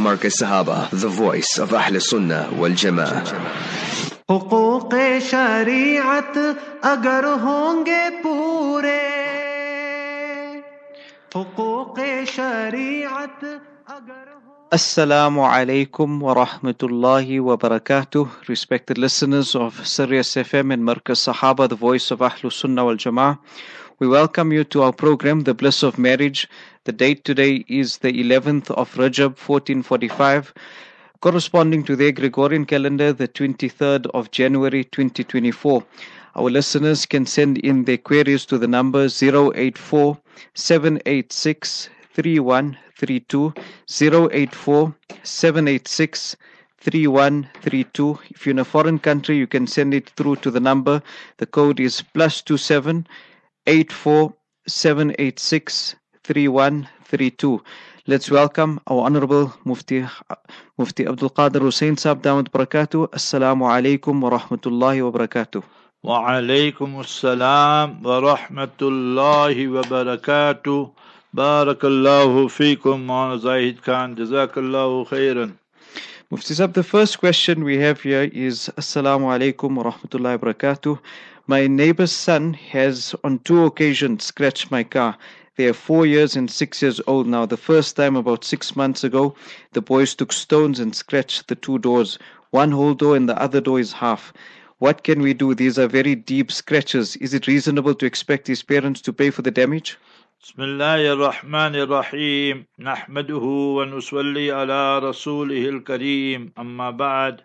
Markaz Sahaba, the voice of Ahl Sunnah wal Jama'ah. حقوق شریعت اگر ہوں گے حقوق شریعت اگر Assalamu alaikum wa rahmatullahi wa barakatuh. Respected listeners of Sirius FM and Markaz Sahaba, the voice of Ahlus Sunnah wal Jama'ah. We welcome you to our program, The Bliss of Marriage. The date today is the 11th of Rajab 1445, corresponding to the Gregorian calendar, the 23rd of January 2024. Our listeners can send in their queries to the number 084 786 3132 084 786 3132. If you're in a foreign country, you can send it through to the number. The code is plus 27 847863132. Let's welcome our Honorable Mufti Mufti Abdul Qadir Hussein Saab Damat Barakatuh. Assalamu alaikum wa rahmatullahi wa barakatuh. Wa alaikum assalam wa rahmatullahi wa barakatuh. Barakallahu feekum, Mawlana Zahid Khan. Jazakallahu khairan. Mufti Saab, the first question we have here is Assalamu alaikum wa rahmatullahi wa barakatuh. My neighbor's son has on two occasions scratched my car. They are four years and six years old now. The first time, about six months ago, the boys took stones and scratched the two doors. One whole door and the other door is half. What can we do? These are very deep scratches. Is it reasonable to expect his parents to pay for the damage? بسم الله الرحمن الرحيم نحمده ونصلي على رسوله الكريم أما بعد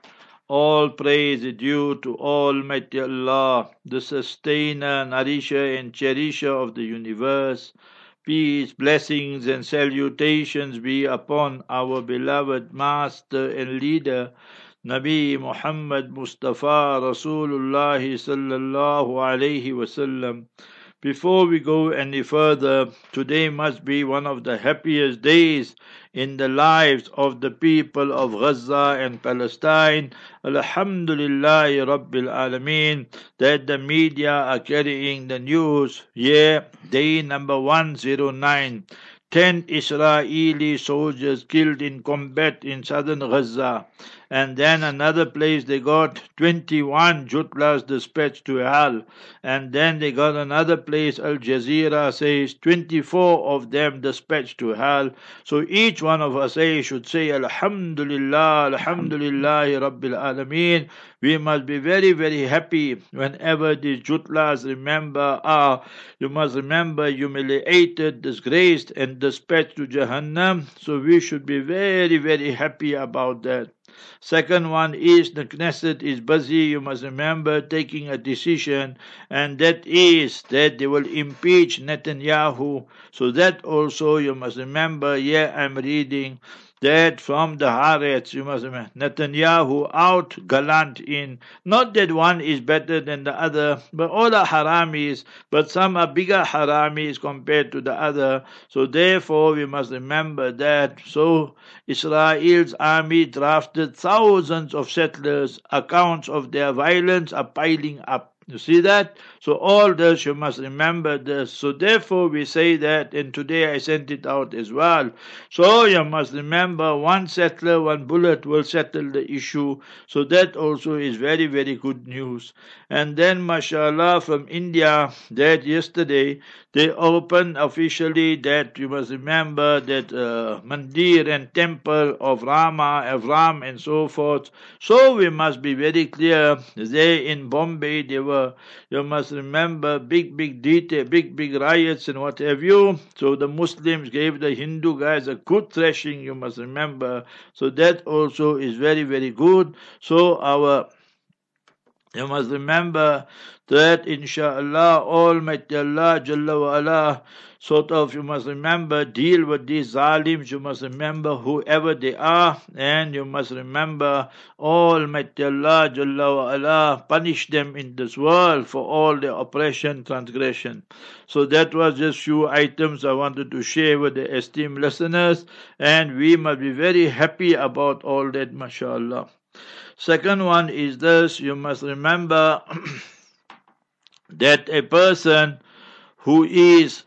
all praise is due to Almighty Allah, the sustainer, nourisher and cherisher of the universe. Peace, blessings and salutations be upon our beloved master and leader, Nabi Muhammad Mustafa Rasulullah sallallahu alayhi wasallam. Before we go any further, today must be one of the happiest days in the lives of the people of Gaza and Palestine. Alhamdulillah Rabbil Alameen that the media are carrying the news. Yeah, day number 109. 10 Israeli soldiers killed in combat in southern Gaza. And then another place they got 21 Jutlas dispatched to hell. And then they got another place, Al Jazeera says 24 of them dispatched to hell. So each one of us eh, should say Alhamdulillah, Alhamdulillah, Rabbil Alameen. We must be very, very happy whenever these Jutlas remember are. You must remember humiliated, disgraced, and dispatched to Jahannam. So we should be very, very happy about that. Second one is the Knesset is busy, you must remember, taking a decision, and that is that they will impeach Netanyahu. So that also you must remember, yeah, I'm reading that from the Haaretz, you must remember, Netanyahu out Gallant in, not that one is better than the other, but all are haramis, but some are bigger haramis compared to the other. So therefore we must remember that. So Israel's army drafted thousands of settlers, accounts of their violence are piling up. You see that? So all this you must remember this. So therefore we say that and today I sent it out as well. So you must remember one settler, one bullet will settle the issue. So that also is very, very good news. And then mashallah from India that yesterday they opened officially that you must remember that uh, mandir and temple of Rama, of Ram and so forth. So we must be very clear. There in Bombay they were you must remember big, big detail, big, big riots and what have you. So the Muslims gave the Hindu guys a good thrashing, you must remember. So that also is very, very good. So our you must remember that inshallah Almighty Allah Jalla wa ala sort of you must remember deal with these zalims. You must remember whoever they are and you must remember Almighty Allah Jalla wa ala punish them in this world for all their oppression transgression. So that was just few items I wanted to share with the esteemed listeners and we must be very happy about all that mashallah second one is this you must remember that a person who is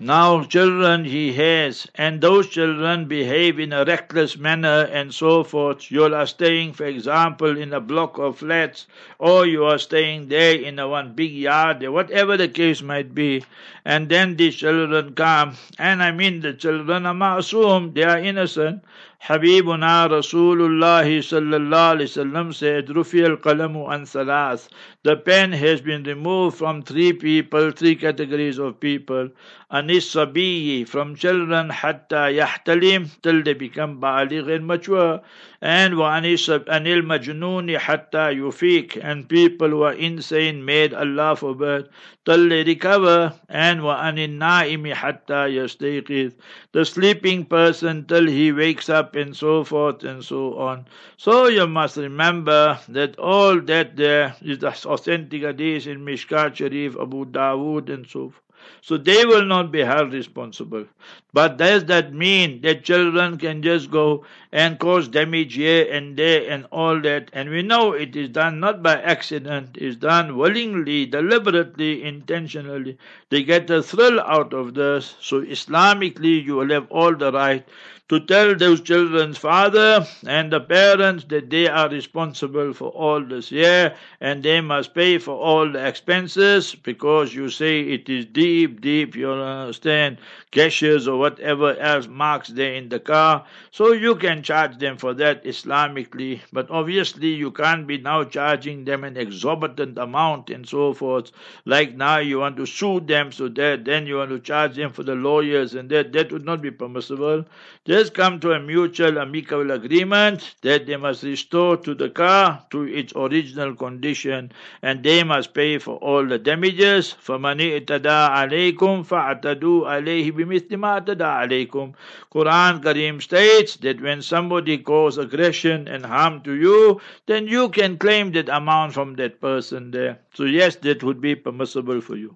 Now, children he has, and those children behave in a reckless manner and so forth. You are staying, for example, in a block of flats, or you are staying there in a one big yard, whatever the case might be. And then these children come, and I mean the children are ma'asum, they are innocent. Habibuna Rasulullah sallallahu alaihi wasallam said, "Rufi al-qalamu an thalath." The pen has been removed from three people, three categories of people. Anis sabiyi, from children, hatta yahtalim, till they become baligh and mature. And wa anil majnuni hatta yufik, and people who are insane, made Allah forbid, till they recover. And wa anin naimi hatta yastayqith, the sleeping person till he wakes up and so forth and so on. So you must remember that all that there is the authentic hadith in Mishkat Sharif, Abu Dawood and so forth. So they will not be held responsible. But does that mean that children can just go and cause damage here and there and all that? And we know it is done not by accident, it's done willingly, deliberately, intentionally. They get a thrill out of this. So Islamically, you will have all the right to tell those children's father and the parents that they are responsible for all this year and they must pay for all the expenses because you say it is deep, deep, you understand, caches or whatever else marks there in the car. So you can charge them for that Islamically, but obviously you can't be now charging them an exorbitant amount and so forth. Like now you want to sue them so that then you want to charge them for the lawyers and that that would not be permissible. Just come to a mutual amicable agreement that they must restore to the car to its original condition and they must pay for all the damages. فَمَنِ اِتَدَى عَلَيْكُمْ فَاعْتَدُوا عَلَيْهِ بِمِثْلِ مَا اعْتَدَى عَلَيْكُمْ Quran Kareem states that when somebody causes aggression and harm to you, then you can claim that amount from that person there. So yes, that would be permissible for you.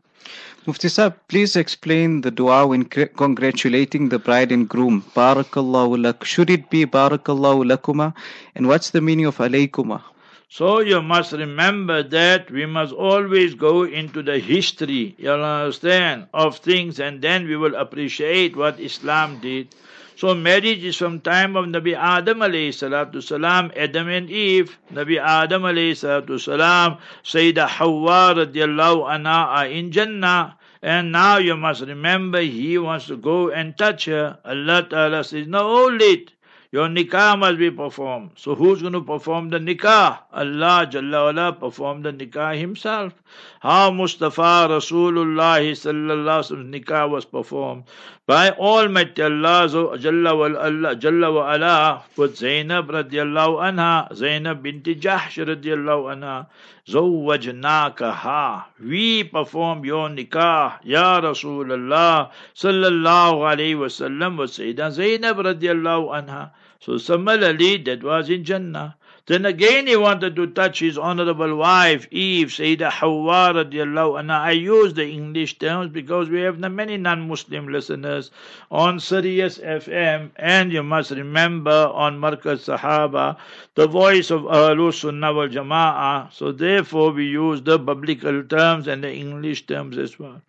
Mufti Sahib, please explain the dua when congratulating the bride and groom. Barakallahu lak. Should it be Barakallahu lakuma? And what's the meaning of alaykuma? So you must remember that we must always go into the history, you understand, of things and then we will appreciate what Islam did. So marriage is from time of Nabi Adam alayhi salatu salam, Adam and Eve, Nabi Adam alayhi salatu salam, Sayyidah Hawa radiallahu anha are in Jannah. And now you must remember he wants to go and touch her. Allah Ta'ala says, no, hold it. Your nikah must be performed. So who's going to perform the nikah? Allah Jalla wala perform the nikah himself. How Mustafa Rasulullah sallallahu nikah was performed by Almighty Allah Jalla wa ala with Zainab radiallahu anha, Zainab binti Jahsh radiallahu anha. زوجناكها We perform your nikah يا رسول الله صلى الله عليه وسلم وسيدنا زينب رضي الله عنها. So similarly that was in Jannah. Then again he wanted to touch his honorable wife, Eve, Sayyidah Hawa radiallahu anha. I use the English terms because we have many non-Muslim listeners on Sirius FM and you must remember on Markaz Sahaba, the voice of Ahlul Sunnah wal Jama'ah. So therefore we use the biblical terms and the English terms as well.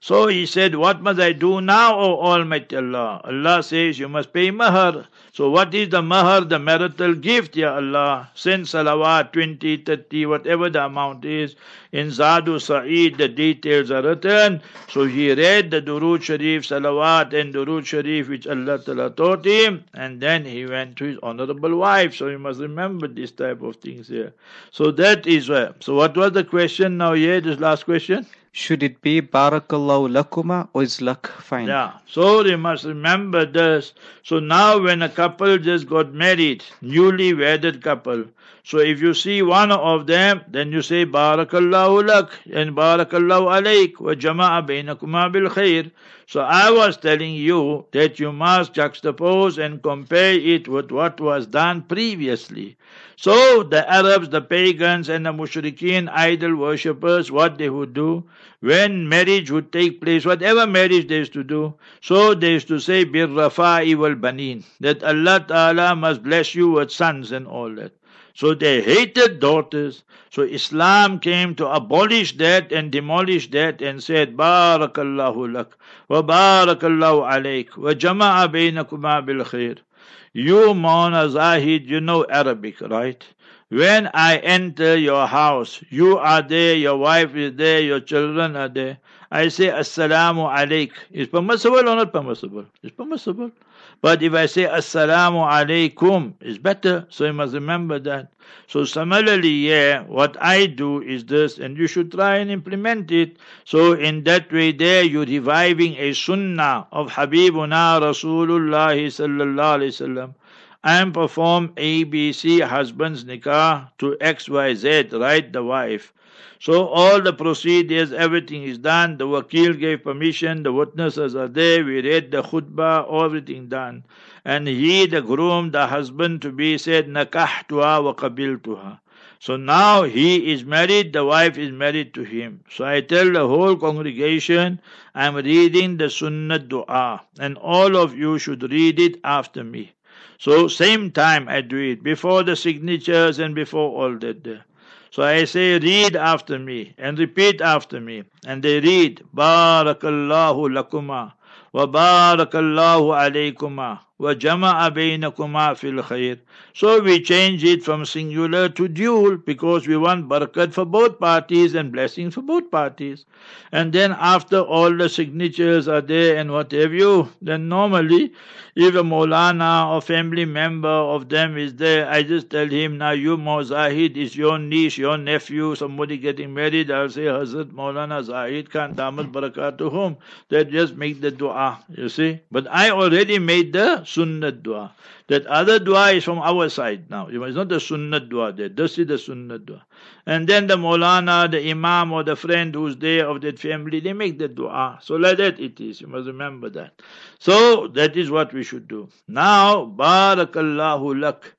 So he said, What must I do now, O Almighty Allah? Allah says, You must pay mahar. So what is the mahar, the marital gift, Ya Allah? Send salawat, 20, 30, whatever the amount is. In Zadu Sa'id, the details are written. So he read the Durud Sharif, salawat and Durud Sharif, which Allah Ta'ala taught him. And then he went to his honorable wife. So you must remember this type of things here. So that is where. So what was the question now here, this last question? Should it be Barakallahu lakuma or is luck fine? Yeah. So they must remember this. So now when a couple just got married, newly wedded couple, so if you see one of them, then you say Barakallahu lak and Barakallahu alayk wa jama'a bainakuma bil khair. So I was telling you that you must juxtapose and compare it with what was done previously. So the Arabs, the pagans and the mushrikeen idol worshippers, what they would do when marriage would take place, whatever marriage they used to do, so they used to say bir rafa'i wal banin, that Allah Ta'ala must bless you with sons and all that. So they hated daughters. So Islam came to abolish that and demolish that and said, Barakallahu lak, wa barakallahu alayk, wa jama'a baynakuma bil khair. You, Mona Zahid, you know Arabic, right? When I enter your house, you are there, your wife is there, your children are there. I say Assalamu alaik. Is permissible or not permissible? It's permissible. But if I say Assalamu alaikum, it's better. So you must remember that. So similarly, yeah, what I do is this, and you should try and implement it. So in that way, there you're reviving a sunnah of Habibuna Rasulullah sallallahu alaihi wasallam. And perform ABC husband's nikah to XYZ, right? The wife. So all the procedures, everything is done. The wakil gave permission, the witnesses are there, we read the khutbah, everything done. And he, the groom, the husband to be said, nakahtuha wa qabiltuha. So now he is married, the wife is married to him. So I tell the whole congregation, I'm reading the Sunnah Dua, and all of you should read it after me. So same time I do it, before the signatures and before all that. So I say, read after me and repeat after me. And they read, Barakallahu lakuma wa barakallahu alaykuma wa jama'a baynakuma fil khair. So we change it from singular to dual because we want barakat for both parties and blessings for both parties. And then after all the signatures are there and what have you, then normally if a Maulana or family member of them is there, I just tell him, now you Zahid is your niece, your nephew, somebody getting married, I'll say Hazrat Maulana Zahid Khan Damat whom. They just make the dua, you see. But I already made the Sunnah dua. That other dua is from our side now. It's not the Sunnah dua there. This is the Sunnah dua. And then the Maulana, the Imam or the friend who's there of that family, they make the dua. So like that it is. You must remember that. So that is what we should do. Now, Barakallahu lak.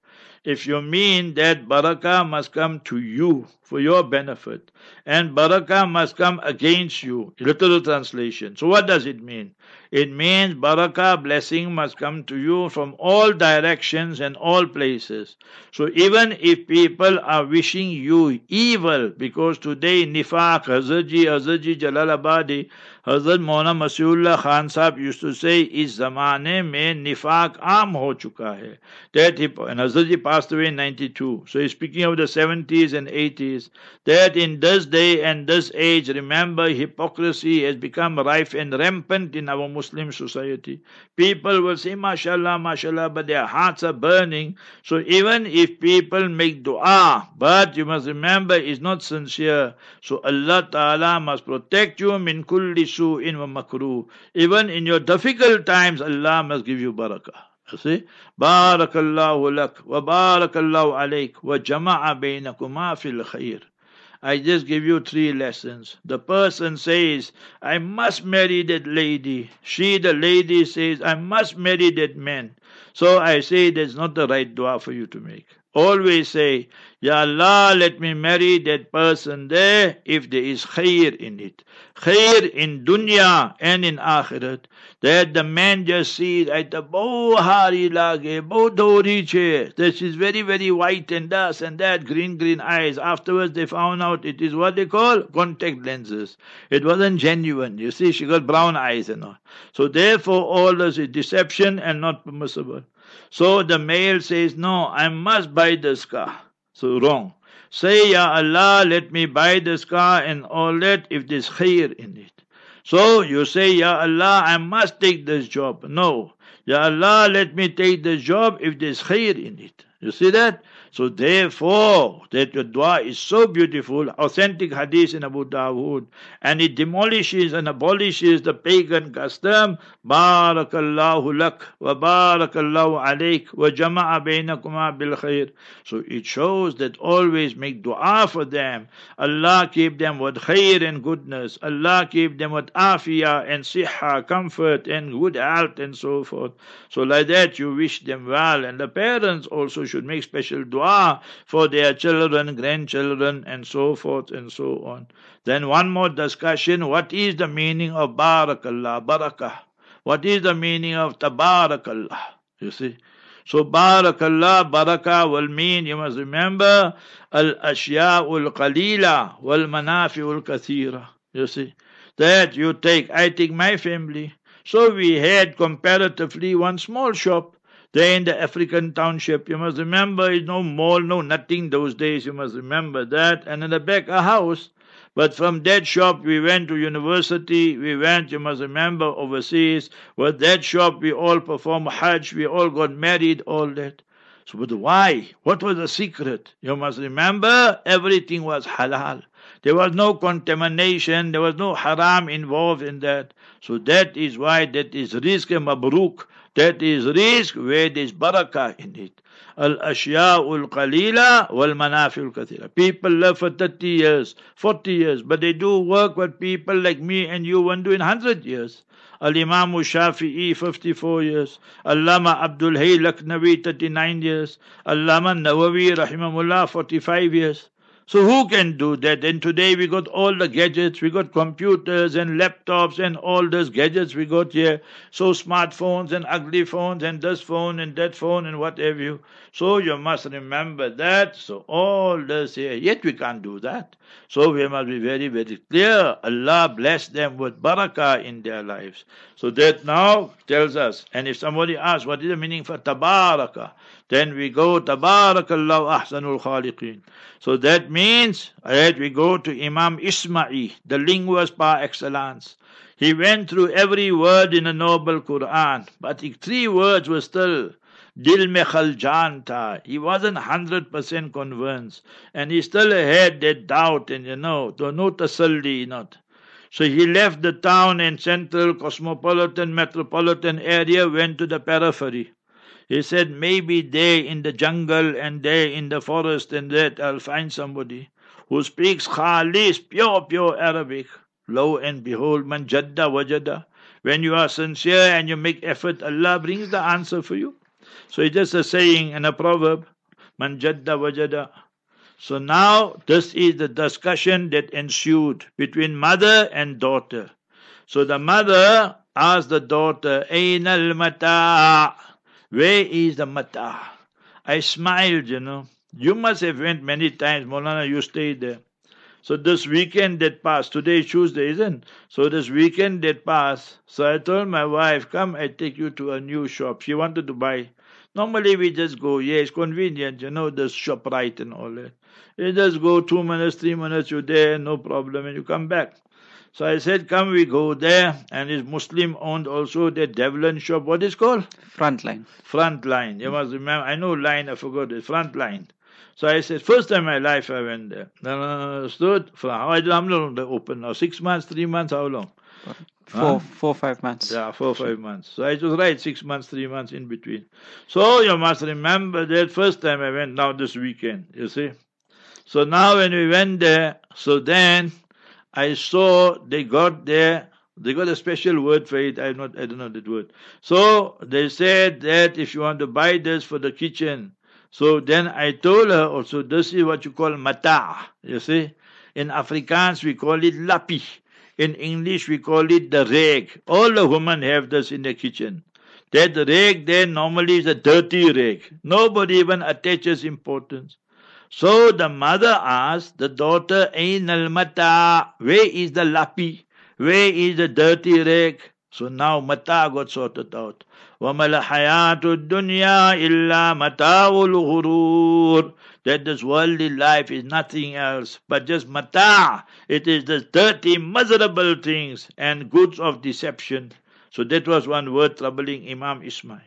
If you mean that barakah must come to you for your benefit, and barakah must come against you, literal translation. So what does it mean? It means barakah, blessing must come to you from all directions and all places. So even if people are wishing you evil, because today nifaq, Hazarji, Hazarji Jalalabadi, Hazrat Mona Masiullah Khan Sahab used to say, इस जमाने में निफाक आम हो चुका है. That he, and Hazrat passed away in 92. So he's speaking of the 70s and 80s. That in this day and this age, remember, hypocrisy has become rife and rampant in our Muslim society. People will say, mashallah, mashallah, but their hearts are burning. So even if people make dua, but you must remember, it's not sincere. So Allah Ta'ala must protect you min kulli su'in wa makruh. Even in your difficult times, Allah must give you barakah. You see? Barakallahu lak wa barakallahu alayk wa jama'a baynakuma fil khair. I just give you three lessons. The person says, I must marry that lady. She, the lady, says, I must marry that man. So I say that's not the right dua for you to make. Always say, Ya Allah, let me marry that person there if there is khair in it. Khair in dunya and in akhirat. That the man just sees the bo hari lage, bo dori che. This is very, very white and this and that, green, green eyes. Afterwards they found out it is what they call contact lenses. It wasn't genuine. You see, she got brown eyes and all. So therefore all this is deception and not permissible. So the male says, No, I must buy this car. So wrong. Say, Ya Allah, let me buy this car and all that if there's khair in it. So you say, Ya Allah, I must take this job. No. Ya Allah, let me take this job if there's khair in it. You see that? So therefore, that your dua is so beautiful, authentic hadith in Abu Dawood, and it demolishes and abolishes the pagan custom. Barakallahu lak wa barakallahu alayk wa jama'a bainakuma bil khair. So it shows that always make dua for them. Allah keep them with khair and goodness. Allah keep them with afiyah and siha, comfort and good health and so forth. So like that you wish them well. And the parents also should make special dua dua for their children, grandchildren, and so forth and so on. Then one more discussion what is the meaning of barakallah, barakah? What is the meaning of tabarakallah? You see? So barakallah, baraka will mean, you must remember, al-ashya'ul qalila wal manafi'ul kathira. You see, that you take, I take my family. So we had comparatively one small shop there in the African township. You must remember, it's no mall, no nothing those days. You must remember that. And in the back, a house. But from that shop, we went to university. We went, you must remember, overseas. With that shop, we all performed Hajj. We all got married, all that. So, but why? What was the secret? You must remember, everything was halal. There was no contamination. There was no haram involved in that. So that is why that is rizq mabruk. That is risk where there is barakah in it. Al-ashya'ul qalila wal manafil kathira. People live for 30 years, 40 years, but they do work what people like me and you won't do in 100 years. Al-Imam Shafi'i 54 years. Allama Abdul Hay Laknawi 39 years. Allama Nawawi Rahimahullah 45 years. So who can do that? And today we got all the gadgets, we got computers and laptops and all those gadgets we got here. So smartphones and ugly phones and this phone and that phone and whatever you. So you must remember that. So all this here, yet we can't do that. So we must be very, very clear. Allah bless them with barakah in their lives. So that now tells us. And if somebody asks, what is the meaning for tabarakah? Then we go, tabarakallah ahsanul khaliqeen. So that means that we go to Imam Ismail, the linguist par excellence. He went through every word in the noble Quran, but three words were still Dil me khaljan tha. He wasn't 100% convinced. And he still had that doubt and, you know, no tasalli, not. So he left the town and central cosmopolitan metropolitan area, went to the periphery. He said, maybe there in the jungle and there in the forest and that I'll find somebody who speaks khalis, pure, pure Arabic. Lo and behold, man jadda wajada. When you are sincere and you make effort, Allah brings the answer for you. So it's just a saying and a proverb, man jadda wajada. So now this is the discussion that ensued between mother and daughter. So the mother asked the daughter, Aina al-mata' Where is the mata? I smiled, you know. You must have went many times, Molana, you stayed there. So this weekend that passed, today Tuesday, isn't So this weekend that passed, so I told my wife, come, I take you to a new shop. She wanted to buy. Normally we just go, yeah, it's convenient, you know, the shop right and all that. You just go two minutes, three minutes, you're there, no problem, and you come back. So I said, come we go there. And it's Muslim owned also the Devlin shop. What is called? Frontline. Frontline. You must remember. I know line, I forgot it. Frontline. So I said, first time in my life I went there. Then I understood. For how long they open now? Six months, three months, how long? Four, huh? four, five months. Yeah, four, five months. So I was right, six months, three months in between. So you must remember that first time I went, now this weekend, you see. So now when we went there, so then I saw they got there, they got a special word for it. I not I don't know that word. So they said that if you want to buy this for the kitchen, so then I told her also this is what you call mata. You see, in Afrikaans we call it lapi. In English we call it the rag. All the women have this in the kitchen. That rag there normally is a dirty rag. Nobody even attaches importance. So the mother asked the daughter, Ain al mata, where is the lapi? Where is the dirty rag? So now mata got sorted out. وَمَا الْحَيَاةُ الدُّنْيَا إِلَّا مَتَاعُ الْغُرُورِ That this worldly life is nothing else but just mata. It is the dirty, miserable things and goods of deception. So that was one word troubling Imam Ismail.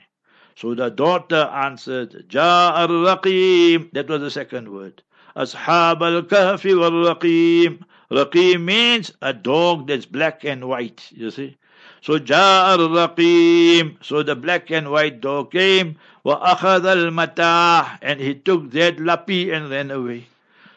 So the daughter answered, Ja'ar Raqim. That was the second word. Ashab al Kahfi wal Raqim. Raqim means a dog that's black and white, you see. So Ja'ar Raqim. So the black and white dog came. Wa akhad al Matah. And he took that lappy and ran away.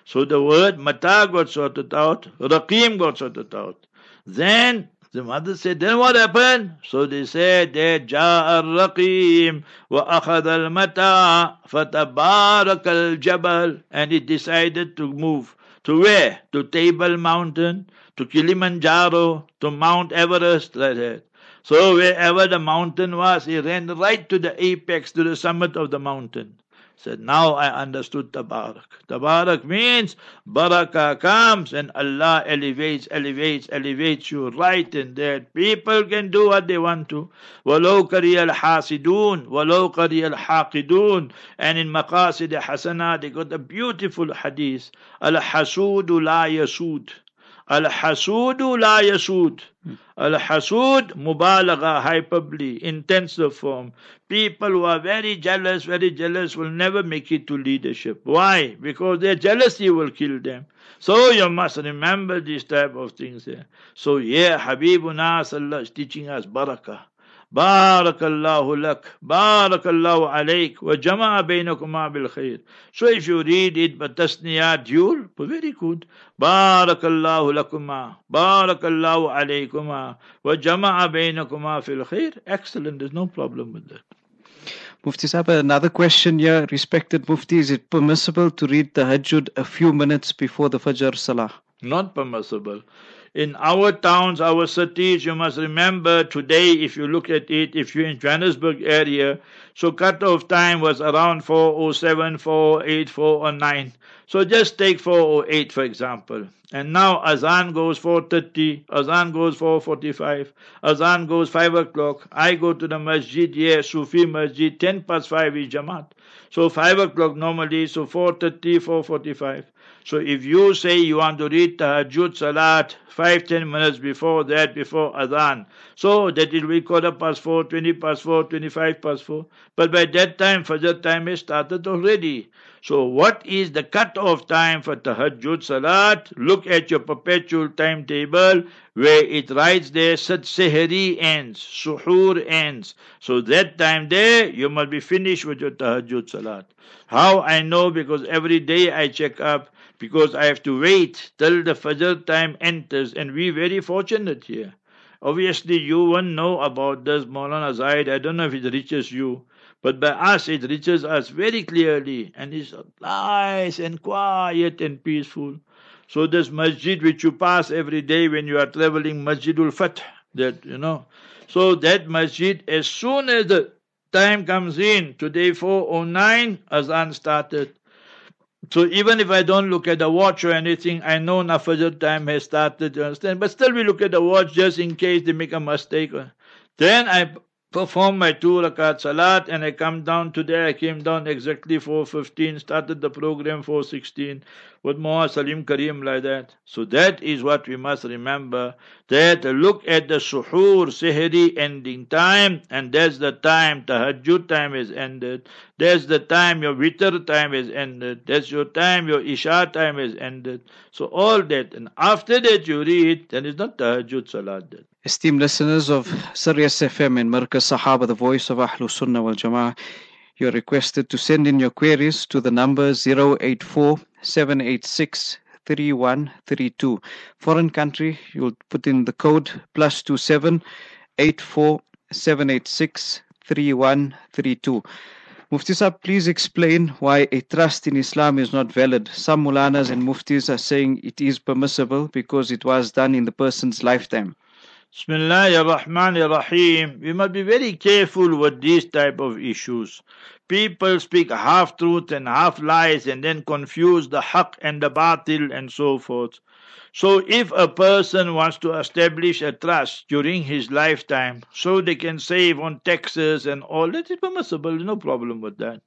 So the word Matah got sorted out. Raqim got sorted out. Then the mother said, Then what happened? So they said that Ja'a al-Raqim wa akhad al-Mata fatabarak al-Jabal and he decided to move. To where? To Table Mountain, to Kilimanjaro, to Mount Everest, like that. So wherever the mountain was, he ran right to the apex, to the summit of the mountain Said, now I understood Tabarak. Tabarak means Barakah comes and Allah elevates, elevates, elevates you right in there. People can do what they want to. وَلَوْ كَرِيَ الْحَاسِدُونَ وَلَوْ كَرِيَ الْحَاقِدُونَ And in Maqasid Hasana, they got a beautiful hadith. Al-Hasud la yasud. Al-Hasudu la yasud. Hmm. Al-Hasud, mubalagha, hyperbole, intensive form. People who are very jealous, very jealous will never make it to leadership. Why? Because their jealousy will kill them. So you must remember these type of things here. So yeah, Habibuna is teaching us barakah. بارك الله لك بارك الله عليك وجمع بينكما بالخير so if you read it but tasniyat yul very good بارك الله لكما بارك الله عليكما وجمع بينكما في الخير excellent there's no problem with that Mufti Sahib, another question here. Respected Mufti, is it permissible to read Tahajjud a few minutes before the Fajr Salah? Not permissible in our towns, our cities, you must remember today, if you look at it, if you're in Johannesburg area, so cut-off time was around 407, 408, 409. So just take 408 for example. And now Azan goes 4.30, Azan goes 4.45, Azan goes 5 o'clock. I go to the masjid, yeah, Sufi masjid, 10 past 5 is Jamaat. So 5 o'clock normally, so 4.30, 4.45. So if you say you want to read Tahajjud Salat five, ten minutes before that, before Adhan, so that it will be quarter past four, twenty past four, twenty-five past four. But by that time, Fajr time has started already. So what is the cut-off time for Tahajjud Salat? Look at your perpetual timetable where it writes there, Sat Sehri ends, Suhoor ends. So that time there, you must be finished with your Tahajjud Salat. How I know? Because every day I check up because I have to wait till the Fajr time enters, and we're very fortunate here. Obviously, you won't know about this, Maulana Zahid. I don't know if it reaches you, but by us, it reaches us very clearly, and it's nice and quiet and peaceful. So, this masjid which you pass every day when you are traveling, Masjidul Fath, that you know. So, that masjid, as soon as the time comes in, today 409, Azan started. So even if I don't look at the watch or anything, I know Nafajr time has started, you understand? But still we look at the watch just in case they make a mistake. Then I perform my two rakat salat and I come down today. I came down exactly 4.15, started the program 4.16 with Muhammad Salim Karim like that. So that is what we must remember. That look at the suhoor, sehri ending time and that's the time, tahajjud time is ended. That's the time your witr time is ended. That's your time, your isha time is ended. So all that. And after that you read, then it's not tahajjud salat. That. Esteemed listeners of Sirius FM and Markaz Sahaba, the voice of Ahlus Sunnah wal Jama'ah, you're requested to send in your queries to the number 084 786 3132. Foreign country, you'll put in the code plus 27 84 786 3132. Mufti Sahib, please explain why a trust in Islam is not valid. Some mulanas and muftis are saying it is permissible because it was done in the person's lifetime. Bismillah ar-Rahman ar-Rahim. We must be very careful with these type of issues. People speak half truth and half lies and then confuse the haqq and the batil and so forth. So if a person wants to establish a trust during his lifetime so they can save on taxes and all that is permissible, no problem with that.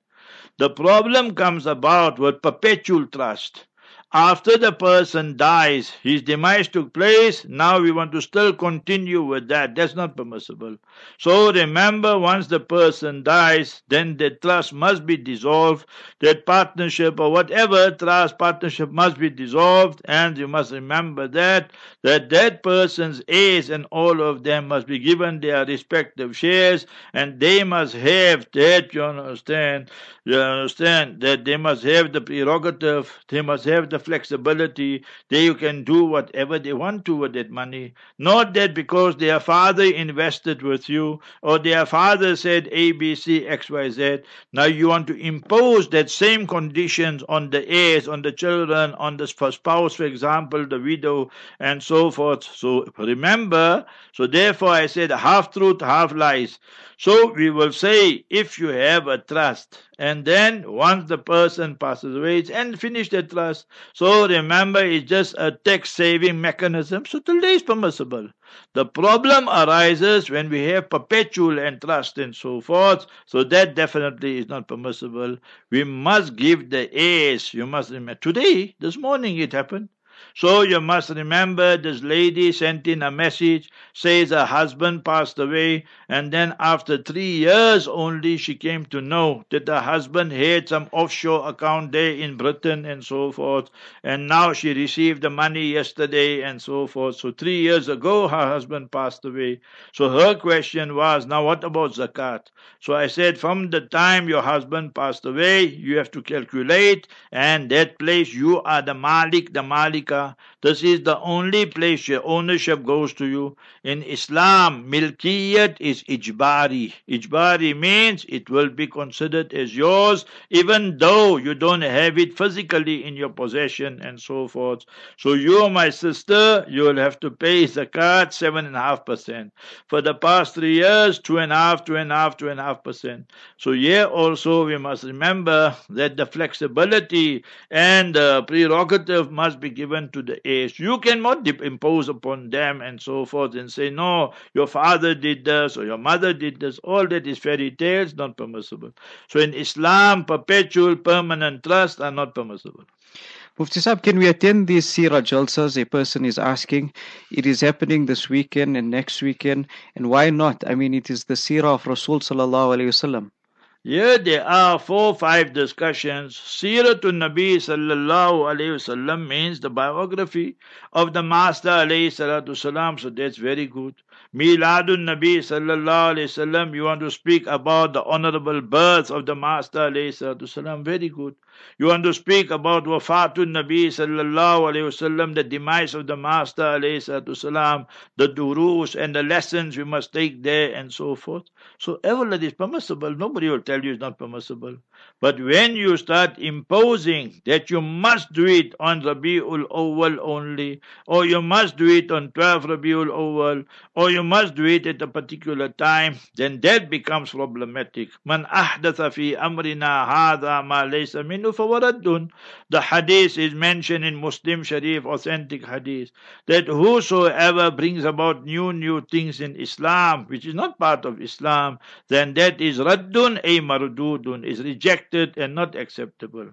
The problem comes about with perpetual trust after the person dies, his demise took place, now we want to still continue with that. That's not permissible. So remember, once the person dies, then the trust must be dissolved. That partnership or whatever trust partnership must be dissolved, and you must remember that that that person's heirs and all of them must be given their respective shares, and they must have that. You understand? You understand that they must have the prerogative. They must have the the flexibility, they can do whatever they want to with that money. Not that because their father invested with you or their father said A, B, C, X, Y, Z, now you want to impose that same conditions on the heirs, on the children, on the spouse, for example, the widow, and so forth. So remember, so therefore I said half truth, half lies. So we will say if you have a trust, and then once the person passes away, it's and finish the trust. So remember, it's just a tax saving mechanism. So today is permissible. The problem arises when we have perpetual and trust and so forth. So that definitely is not permissible. We must give the heirs. You must remember. Today, this morning, it happened. So you must remember this lady sent in a message, says her husband passed away, and then after three years only she came to know that her husband had some offshore account there in Britain and so forth, and now she received the money yesterday and so forth. So three years ago her husband passed away. So her question was, now what about zakat? So I said, from the time your husband passed away, you have to calculate, and that place you are the malik, the this is the only place your ownership goes to you. In Islam, milkiyat is ijbari. Ijbari means it will be considered as yours even though you don't have it physically in your possession and so forth. So you, my sister, you will have to pay zakat seven and a half percent. For the past three years, two and a half, two and a half, two and a half percent. So here also we must remember that the flexibility and the prerogative must be given to the heirs. You cannot impose upon them and so forth and say, no, your father did this or your mother did this. All that is fairy tales, not permissible. So in Islam, perpetual, permanent trust are not permissible. Mufti Saab, can we attend these Sira Jalsas? A person is asking. It is happening this weekend and next weekend. And why not? I mean, it is the Sira of Rasul Sallallahu Alaihi Wasallam. Here there are four five discussions. Siratul Nabi sallallahu alayhi wasallam means the biography of the Master alayhi salatu salam. So that's very good. Miladun Nabi sallallahu alayhi wasallam. You want to speak about the honorable birth of the Master alayhi salatu salam. Very good. You want to speak about Wafatun Nabi sallallahu alayhi wasallam, the demise of the Master alayhi the durus and the lessons we must take there and so forth. So all that is permissible. Nobody will tell you it's not permissible. But when you start imposing that you must do it on Rabiul Awwal only, or you must do it on 12 Rabiul Awwal, or you must do it at a particular time, then that becomes problematic. Man ahdatha fi amrina hadha ma laysa minhu fawaraddun. The hadith is mentioned in Muslim Sharif, authentic hadith, that whosoever brings about new, new things in Islam, which is not part of Islam, then that is raddun a mardudun, is rejected and not acceptable.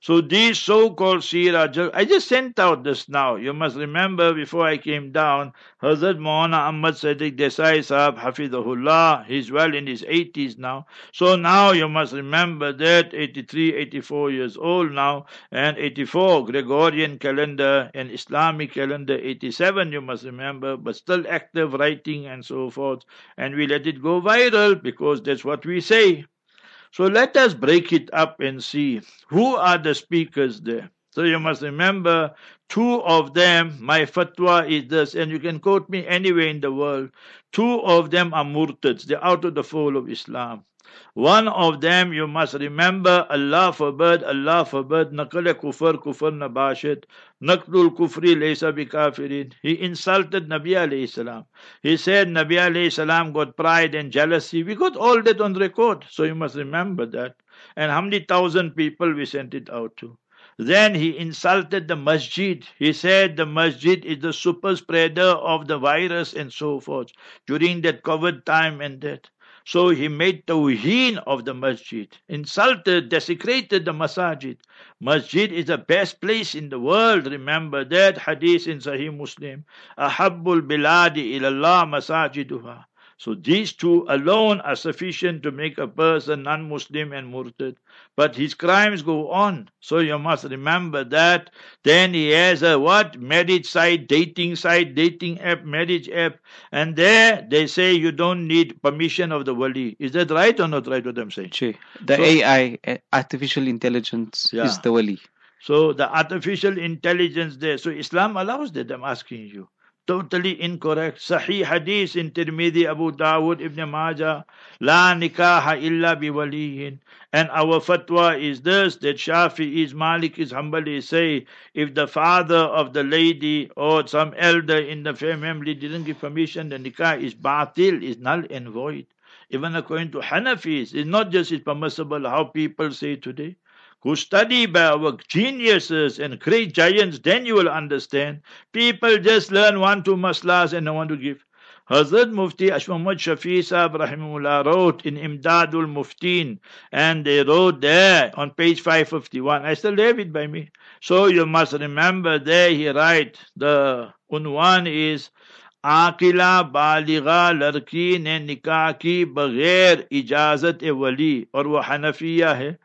So these so-called Sira, I just sent out this now. You must remember before I came down, Hazrat Maulana Ahmad Sadiq Desai Sahab Hafidahullah, he's well in his 80s now. So now you must remember that 83, 84 years old now, and 84 Gregorian calendar and Islamic calendar 87 you must remember, but still active writing and so forth. And we let it go viral because that's what we say. So let us break it up and see who are the speakers there. So you must remember two of them, my fatwa is this, and you can quote me anywhere in the world. Two of them are murtads, they're out of the fold of Islam. One of them you must remember, Allah forbid, Allah forbid, naqal kufr, kufr nabashid, naqlul kufri laysa bikafirin. He insulted Nabi alayhi salam. He said Nabi alayhi salam got pride and jealousy. We got all that on record, so you must remember that. And how many thousand people we sent it out to. Then he insulted the masjid. He said the masjid is the super spreader of the virus and so forth during that COVID time and that. So he made tawheen of the masjid, insulted, desecrated the masajid. Masjid is the best place in the world. Remember that hadith in Sahih Muslim. Ahabbul biladi ilallah masajiduha. So these two alone are sufficient to make a person non-Muslim and murtad. But his crimes go on. So you must remember that. Then he has a what? Marriage site, dating site, dating app, marriage app. And there they say you don't need permission of the wali. Is that right or not right what I'm saying? The So- AI, uh, artificial intelligence, Yeah. is the wali. So the artificial intelligence there. So Islam allows that. I'm asking you. Totally incorrect. Sahih hadith in Tirmidhi, Abu Dawud, Ibn Majah. La nikaha illa biwaliyin. And our fatwa is this that Shafi is Malik is Hanbali say if the father of the lady or some elder in the family didn't give permission, the nikah is batil, is null and void. Even according to Hanafis, it's not just it's permissible how people say today who study by our geniuses and great giants, then you will understand. People just learn one, two maslas and no one to give. Hazrat Mufti Ashmamud Shafi Sahib Rahimullah wrote in Imdadul Muftin, and they wrote there on page 551. I still have it by me. So you must remember there he writes, the unwan is Akila Baligha Larki ne nikah ki baghair ijazat e wali, or wo Hanafiya hai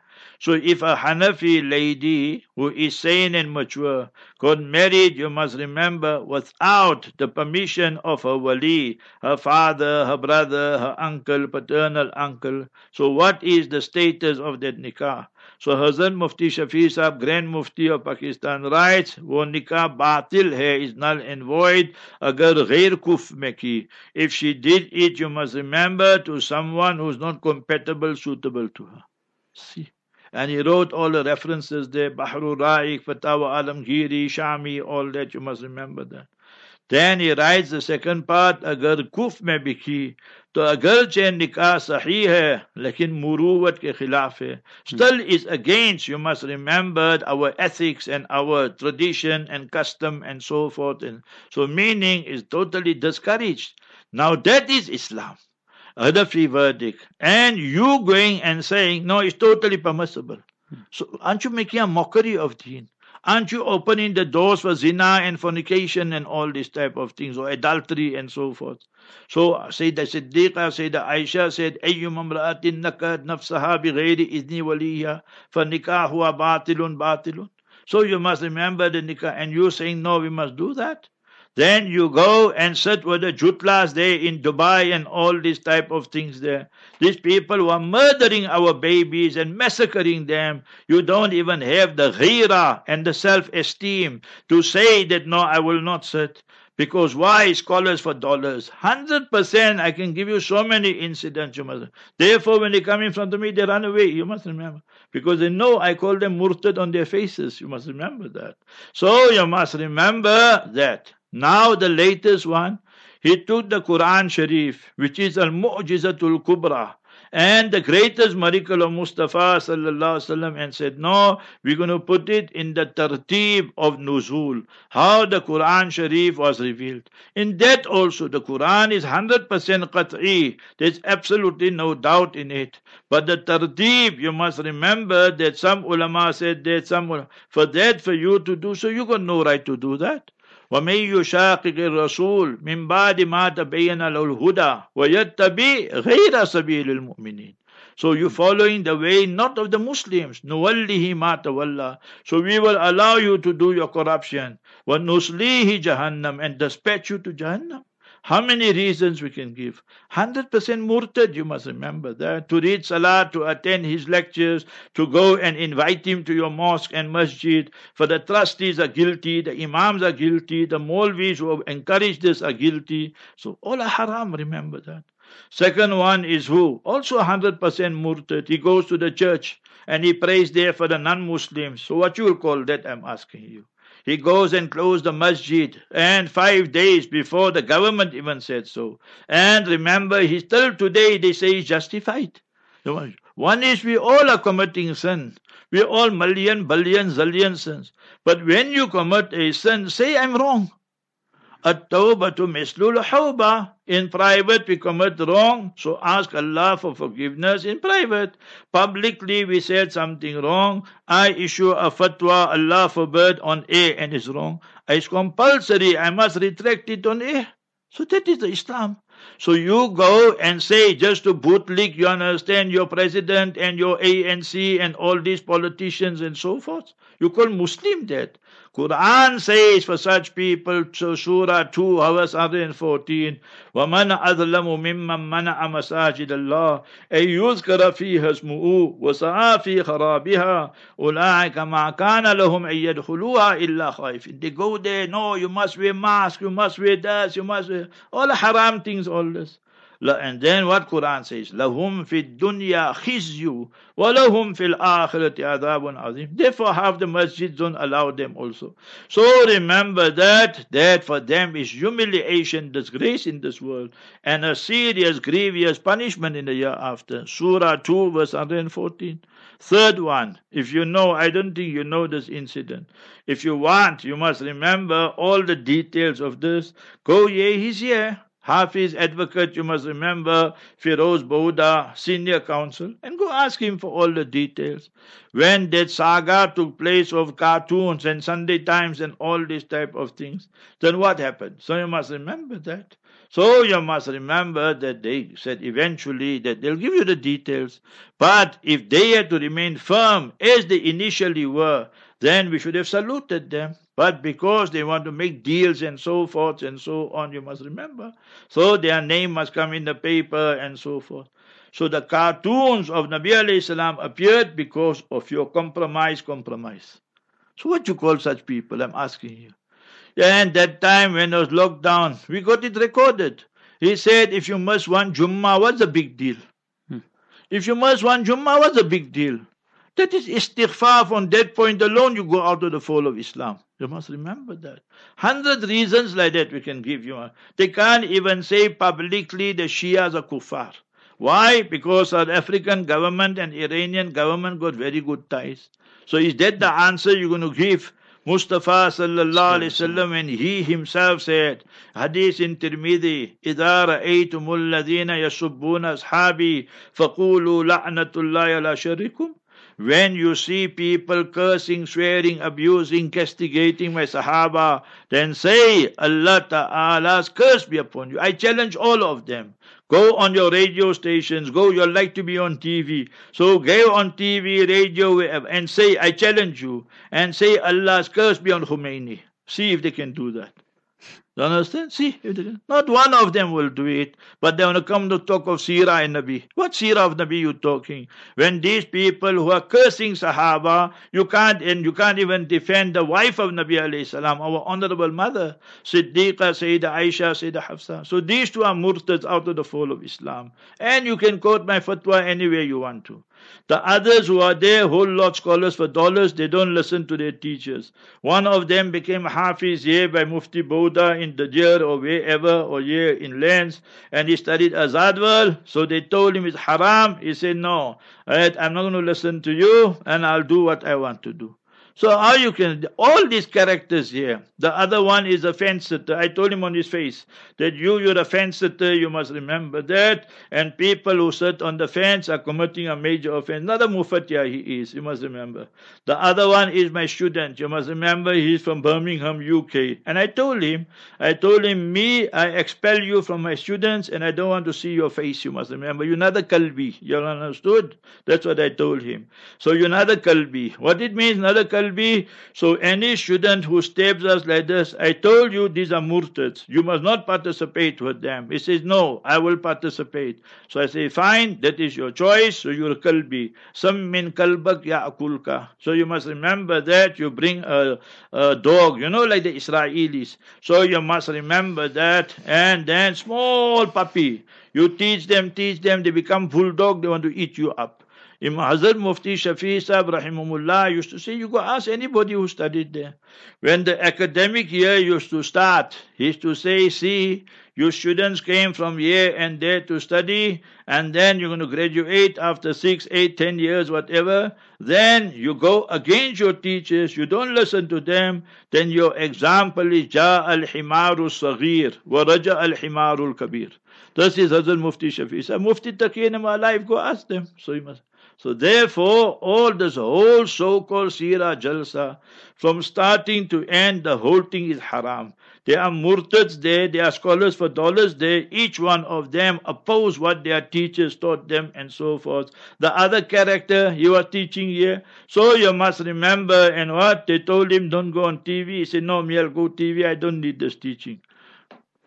so if a Hanafi lady who is sane and mature got married, you must remember, without the permission of her wali, her father, her brother, her uncle, paternal uncle. So what is the status of that nikah? So Hazrat Mufti Shafi Sahab, Grand Mufti of Pakistan writes, वो nikah batil hai, is null and void, agar ghair kuf ki. If she did it, you must remember to someone who is not compatible, suitable to her. See And he wrote all the references there, Bahrul Ra'iq, Fatawa Alamgiri, Shami, all that, you must remember that. Then he writes the second part, agar kuf mein biki, तो अगर चे निकाह सही है लेकिन मुरूवत के खिलाफ है still is against you must remember our ethics and our tradition and custom and so forth and so meaning is totally discouraged now that is islam other free verdict, and you going and saying, no, it's totally permissible. So aren't you making a mockery of deen? Aren't you opening the doors for zina and fornication and all these type of things, or adultery and so forth? So Sayyidah Siddiqa, Sayyidah Aisha said, أيما امرأة نكت نفسها بغير إذن وليها فنكاحها باطل باطل. So you must remember the nikah, and you saying, no, we must do that. Then you go and sit with the jutlas there in Dubai and all these type of things there. These people who are murdering our babies and massacring them. You don't even have the ghira and the self-esteem to say that no, I will not sit. Because why scholars for dollars? Hundred percent, I can give you so many incidents. You must. Therefore, when they come in front of me, they run away. You must remember, because they know I call them murtad on their faces. You must remember that. So you must remember that. Now the latest one, he took the Quran Sharif, which is Al Mu'jizatul Kubra, and the greatest miracle of Mustafa wasallam, and said, No, we're going to put it in the tartib of Nuzul, how the Quran Sharif was revealed. In that also, the Quran is 100% qat'i, there's absolutely no doubt in it. But the tartib, you must remember that some ulama said that some ulama, for that, for you to do so, you got no right to do that. ومن يشاقق الرسول من بعد ما تبين له الهدى ويتبع غير سبيل المؤمنين So you following the way not of the Muslims. نُوَلِّهِ مَا تَوَلَّى So we will allow you to do your corruption. وَنُسْلِيهِ جَهَنَّمْ And dispatch you to Jahannam. How many reasons we can give? 100% murtad, you must remember that. To read salah, to attend his lectures, to go and invite him to your mosque and masjid. For the trustees are guilty, the imams are guilty, the Molvis who encourage this are guilty. So all are haram, remember that. Second one is who? Also 100% murtad. He goes to the church and he prays there for the non-Muslims. So what you will call that, I'm asking you. He goes and closes the masjid, and five days before the government even said so. And remember, he still today they say he's justified. One is we all are committing sin. We all million, billion, zillion sins. But when you commit a sin, say I'm wrong. At-tawbatu mislul hawba. In private, we commit wrong, so ask Allah for forgiveness in private. Publicly, we said something wrong. I issue a fatwa, Allah forbid, on A and it's wrong. It's compulsory, I must retract it on A. So that is the Islam. So you go and say, just to bootlick, you understand, your president and your ANC and all these politicians and so forth. You call Muslim that. Quran says for such people, so Surah 2, verse 114, وَمَنْ أَظْلَمُ مِمَّنْ مَنَعَ مَسَاجِدَ اللَّهِ أَن يُذْكَرَ فِيهَا اسْمُهُ وَسَعَى فِي خَرَابِهَا أُولَٰئِكَ مَا كَانَ لَهُمْ أَن يَدْخُلُوهَا إِلَّا خَائِفِينَ They go there, no, you must wear mask, you must wear this, you must wear all the haram things, all this. And then what Quran says, لَهُمْ فِي الدُّنْيَا خِزْيُ وَلَهُمْ فِي الْآخِرَةِ عَذَابٌ عَظِيمٌ Therefore have the masjids don't allow them also. So remember that, that for them is humiliation, disgrace in this world, and a serious, grievous punishment in the year after. Surah 2 verse 114. Third one, if you know, I don't think you know this incident. If you want, you must remember all the details of this. Go, yeah, he's here. Hafiz advocate, you must remember Firoz Bouda, senior counsel, and go ask him for all the details. When that saga took place of cartoons and Sunday Times and all these type of things, then what happened? So you must remember that. So you must remember that they said eventually that they'll give you the details. But if they had to remain firm as they initially were, then we should have saluted them. But because they want to make deals and so forth and so on, you must remember. So their name must come in the paper and so forth. So the cartoons of Nabi alayhi salam appeared because of your compromise, compromise. So what you call such people? I'm asking you. And that time when it was locked down, we got it recorded. He said, if you must one Jummah, what's the big deal? Hmm. If you must one Jummah, what's the big deal? That is istighfar. From that point alone, you go out of the fold of Islam. You must remember that. Hundred reasons like that we can give you. They can't even say publicly the Shias are kuffar. Why? Because South African government and Iranian government got very good ties. So is that the answer you're going to give? Mustafa sallallahu alaihi wasallam when he himself said, Hadith in Tirmidhi, إذا رأيتم الذين يسبون أصحابي فقولوا لعنة الله على شركم when you see people cursing, swearing, abusing, castigating my Sahaba, then say, Allah Ta'ala's curse be upon you. I challenge all of them. Go on your radio stations, go, you like to be on TV. So go on TV, radio, and say, I challenge you, and say, Allah's curse be on Khomeini. See if they can do that. You understand? See, not one of them will do it, but they want to come to talk of Sirah and Nabi. What Sirah of Nabi you talking? When these people who are cursing Sahaba, you can't and you can't even defend the wife of Nabi alayhi salam, our honorable mother, Siddiqa, Sayyidah Aisha, Sayyidah Hafsa. So these two are murtads out of the fold of Islam. And you can quote my fatwa anywhere you want to. The others who are there, whole lot scholars for dollars, they don't listen to their teachers. One of them became Hafiz here by Mufti Bouda in year or wherever or here in lands, and he studied Azaadville. So they told him it's haram. He said, No, right, I'm not going to listen to you, and I'll do what I want to do. So how you can all these characters here. The other one is a fence sitter. I told him on his face that you you're a fence sitter. You must remember that. And people who sit on the fence are committing a major offense. Another a mufatia he is. You must remember. The other one is my student. You must remember he's from Birmingham, UK. And I told him, I told him, me, I expel you from my students, and I don't want to see your face. You must remember. You're not a kalbi. You understood? That's what I told him. So you're not a kalbi. What it means, not a kalbi be. So any student who stabs us like this, I told you these are murtads. You must not participate with them. He says, no, I will participate. So I say, fine, that is your choice. So you're kalbi. Some min kalbak ya akulka. So you must remember that you bring a, a dog, you know, like the Israelis. So you must remember that. And then small puppy. You teach them, teach them, they become bulldog, they want to eat you up. Imam Hazrat Mufti Shafi Sahib Rahimullah used to say, you go ask anybody who studied there. When the academic year used to start, he used to say, see, your students came from here and there to study, and then you're going to graduate after six, eight, ten years, whatever. Then you go against your teachers, you don't listen to them, then your example is Ja al Himaru Saghir, wa Raja al Himaru Kabir. This is Hazrat Mufti Shafi. So Mufti Taqiyya alive, go ask them. So you must. So therefore, all this whole so-called Sira Jalsa, from starting to end, the whole thing is haram. There are murtads there, there are scholars for dollars there. Each one of them oppose what their teachers taught them and so forth. The other character you are teaching here. So you must remember and what? They told him don't go on TV. He said, no, me I'll go TV. I don't need this teaching.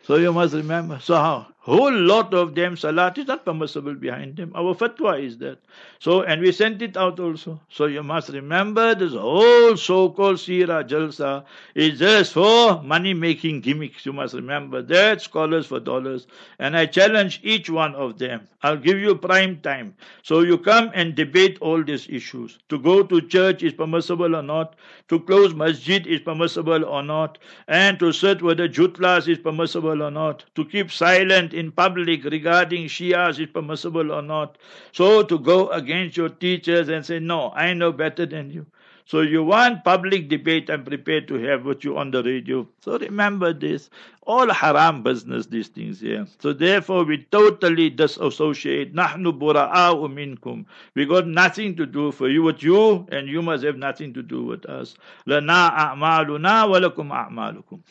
So you must remember. So how? Whole lot of them, salat is not permissible behind them. Our fatwa is that. So, and we sent it out also. So you must remember this whole so-called Sira Jalsa is just for money-making gimmicks. You must remember that. Scholars for dollars. And I challenge each one of them. I'll give you prime time. So you come and debate all these issues. To go to church is permissible or not. To close masjid is permissible or not. And to sit the jutlas is permissible or not. To keep silent in public regarding Shias is permissible or not. So to go against your teachers and say, no, I know better than you. So you want public debate, I'm prepared to have with you on the radio. So remember this. All haram business, these things here. So therefore we totally disassociate. Nahnu bura'a'u minkum. We got nothing to do for you with you, and you must have nothing to do with us. Lana a'maluna wa lakum a'malukum.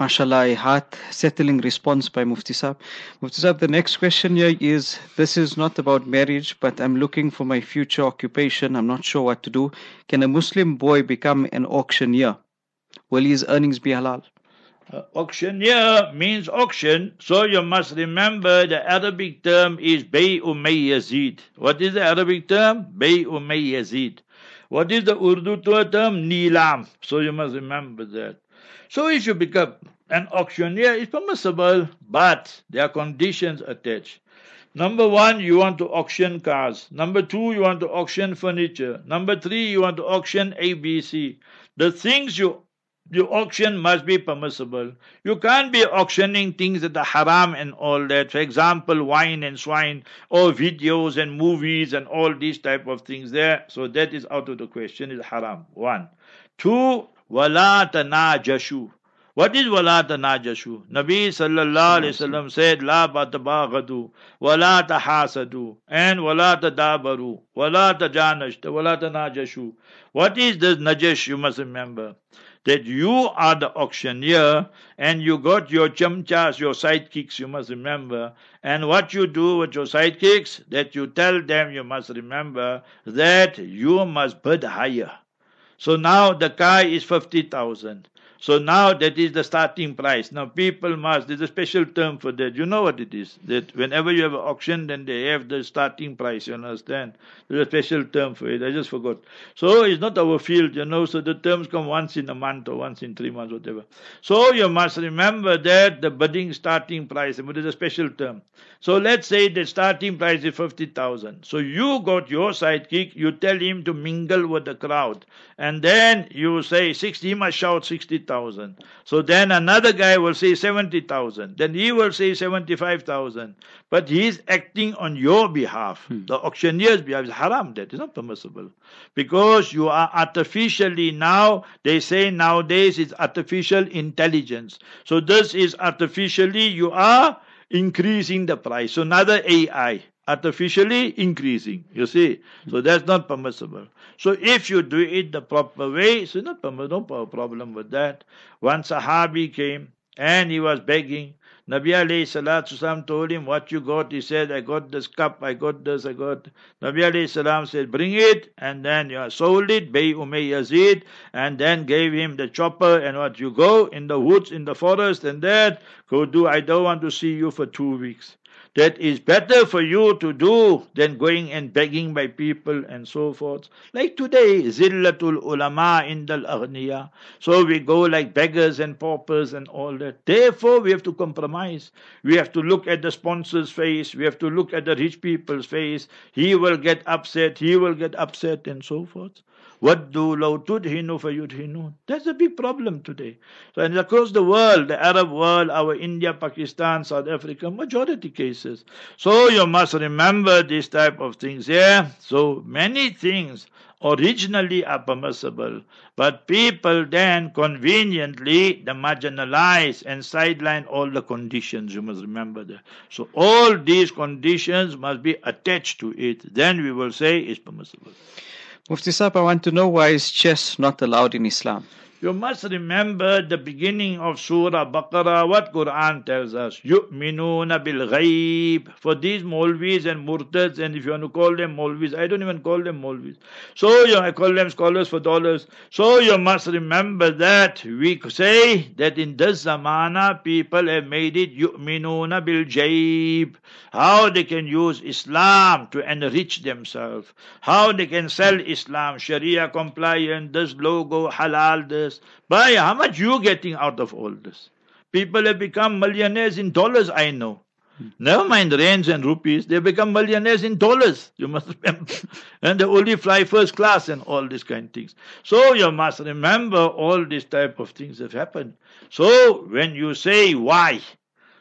MashaAllah, a heart settling response by Mufti Saab. Mufti Saab, the next question here is this is not about marriage, but I'm looking for my future occupation. I'm not sure what to do. Can a Muslim boy become an auctioneer? Will his earnings be halal? Uh, auctioneer means auction, so you must remember the Arabic term is Bay Yazid. What is the Arabic term? Bay Yazid. What is the Urdu term? Nilam. So you must remember that. So if you become an auctioneer, it's permissible, but there are conditions attached. Number one, you want to auction cars. Number two, you want to auction furniture. Number three, you want to auction ABC. The things you you auction must be permissible. You can't be auctioning things that are haram and all that. For example, wine and swine, or videos and movies and all these type of things there. So that is out of the question. Is haram. One. Two, wala tanajashu. What is wala tanajashu? Nabi sallallahu alayhi wasallam said, La batabaghadu, wala tahasadu, and wala tadabaru, wala tajanashta, wala tanajashu. What is this najash? You must remember that you are the auctioneer and you got your chamchas, your sidekicks, you must remember. And what you do with your sidekicks, that you tell them, you must remember that you must bid higher. So now the car is 50,000. So now that is the starting price. Now people must, there's a special term for that. You know what it is? That whenever you have an auction, then they have the starting price, you understand? There's a special term for it. I just forgot. So it's not our field, you know, so the terms come once in a month or once in three months, whatever. So you must remember that the bidding starting price, but there's a special term. So let's say the starting price is 50,000. So you got your sidekick, you tell him to mingle with the crowd. And then you say 60, he must shout 60,000 60,000. So then another guy will say 70,000. Then he will say 75,000. But he is acting on your behalf. Hmm. The auctioneer's behalf is haram. That is not permissible. Because you are artificially now, they say nowadays it's artificial intelligence. So this is artificially, you are increasing the price. So another AI artificially increasing. You see? So that's not permissible. So if you do it the proper way, so not no problem with that. One Sahabi came and he was begging. Nabi alayhi salatu told him, What you got? He said, I got this cup, I got this, I got. Nabi alayhi salam said, Bring it, and then you sold it, Bay Umay Yazid, and then gave him the chopper, and what you go in the woods, in the forest, and that, go do, I don't want to see you for two weeks that is better for you to do than going and begging by people and so forth. Like today, zillatul ulama indal aghniya. So we go like beggars and paupers and all that. Therefore, we have to compromise. We have to look at the sponsor's face. We have to look at the rich people's face. He will get upset. He will get upset and so forth. وَدُّوا لَوْ تُدْهِنُوا فَيُدْهِنُونَ That's a big problem today. So and across the world, the Arab world, our India, Pakistan, South Africa, majority cases, basis. So you must remember this type of things here. So many things originally are permissible, but people then conveniently they marginalize and sideline all the conditions. You must remember that. So all these conditions must be attached to it. Then we will say it's permissible. Mufti Saab, I want to know why is chess not allowed in Islam? You must remember the beginning of Surah Baqarah, what Quran tells us. يُؤْمِنُونَ بِالْغَيْبِ For these Maulvis and Murtads, and if you want to call them Maulvis, I don't even call them Maulvis. So you, I call them scholars for dollars. So you must remember that we say that in this zamana, people have made it يُؤْمِنُونَ بِالْجَيْبِ How they can use Islam to enrich themselves. How they can sell Islam, Sharia compliant, this logo, halal, this. By how much you getting out of all this? People have become millionaires in dollars, I know. Never mind rands and rupees, they become millionaires in dollars. You must remember. and they only fly first class and all these kind of things. So you must remember all these type of things have happened. So when you say why,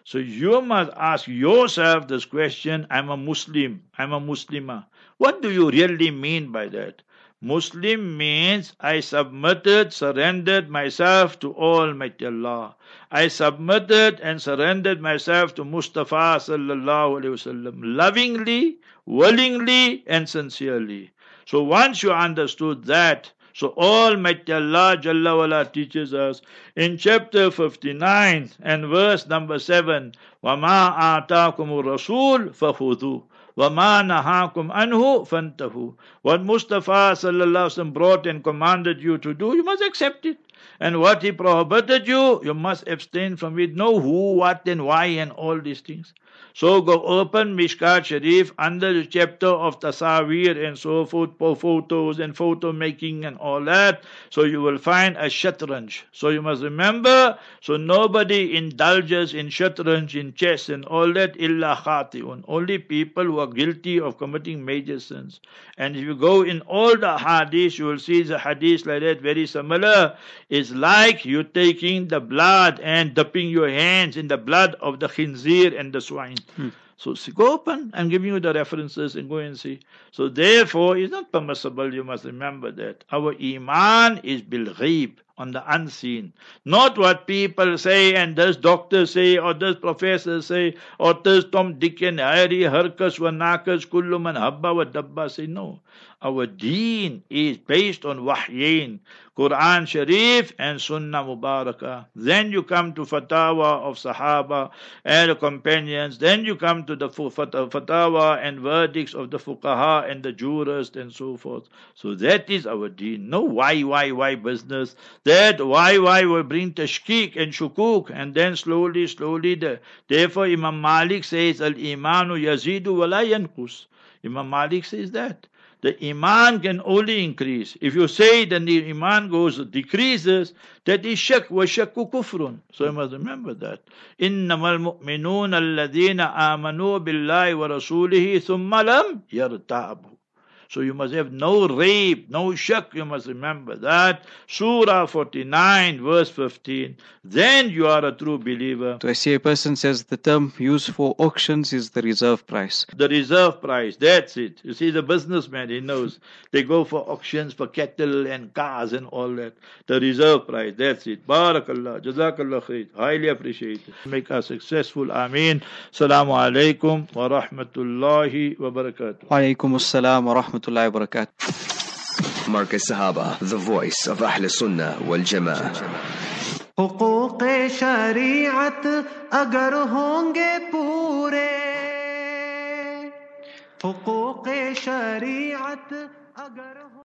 so you must ask yourself this question, I'm a Muslim, I'm a Muslimah. What do you really mean by that? Muslim means I submitted, surrendered myself to Almighty Allah. I submitted and surrendered myself to Mustafa sallallahu alaihi wasallam lovingly, willingly, and sincerely. So once you understood that, so Almighty Allah Jalla wala teaches us in chapter 59 and verse number 7, وَمَا آتَاكُمُ الرَّسُولُ فَخُذُوهُ وَمَا نَهَاكُمْ أَنْهُ فَانْتَهُ What Mustafa sallallahu brought and commanded you to do, you must accept it. And what he prohibited you, you must abstain from it. Know who, what, and why, and all these things. So go open Mishkat Sharif under the chapter of Tasawir and so forth, photos and photo making and all that. So you will find a shatranj. So you must remember, so nobody indulges in shatranj, in chess and all that, illa khati'un. Only people who are guilty of committing major sins. And if you go in all the hadiths, you will see the hadith like that, very similar. It's like you taking the blood and dipping your hands in the blood of the khinzir and the swine. Hmm. So see, go open. I'm giving you the references and go and see. So therefore, it's not permissible. You must remember that our iman is bil ghaib on the unseen, not what people say and this doctor say or this professor say or this Tom, Dick and Harry, Harkas, Wanakas, Kullum and Habba, wa Dabba say no. Our deen is based on wahyain, Quran Sharif and Sunnah Mubarakah. Then you come to fatwa of Sahaba and companions. Then you come to the fatwa and verdicts of the fuqaha and the jurists and so forth. So that is our deen. No why, why, why business. That why, why will bring tashkik and shukuk and then slowly, slowly. The, therefore Imam Malik says, Al-imanu yazidu wa la yankus. Imam Malik says that the iman can only increase. If you say that the iman goes decreases, that is shak wa shakku kufrun. So you must remember that. إنما المؤمنون الذين آمنوا بالله ورسوله ثم لم يرتابوا. So you must have no rape, no shak. You must remember that. Surah 49, verse 15. Then you are a true believer. So I see a person says the term used for auctions is the reserve price. The reserve price, that's it. You see, the businessman, he knows. They go for auctions for cattle and cars and all that. The reserve price, that's it. Barakallah, Jazakallah khair. Highly appreciated. Make us successful. Ameen. Salamu alaikum wa rahmatullahi wa barakatuh. Wa alaikum assalam wa rahmatullahi warahmatullahi wabarakatuh. Markaz Sahaba, the voice of Ahl Sunnah wal Jamaa. حقوق شریعت اگر ہوں گے پورے حقوق شریعت اگر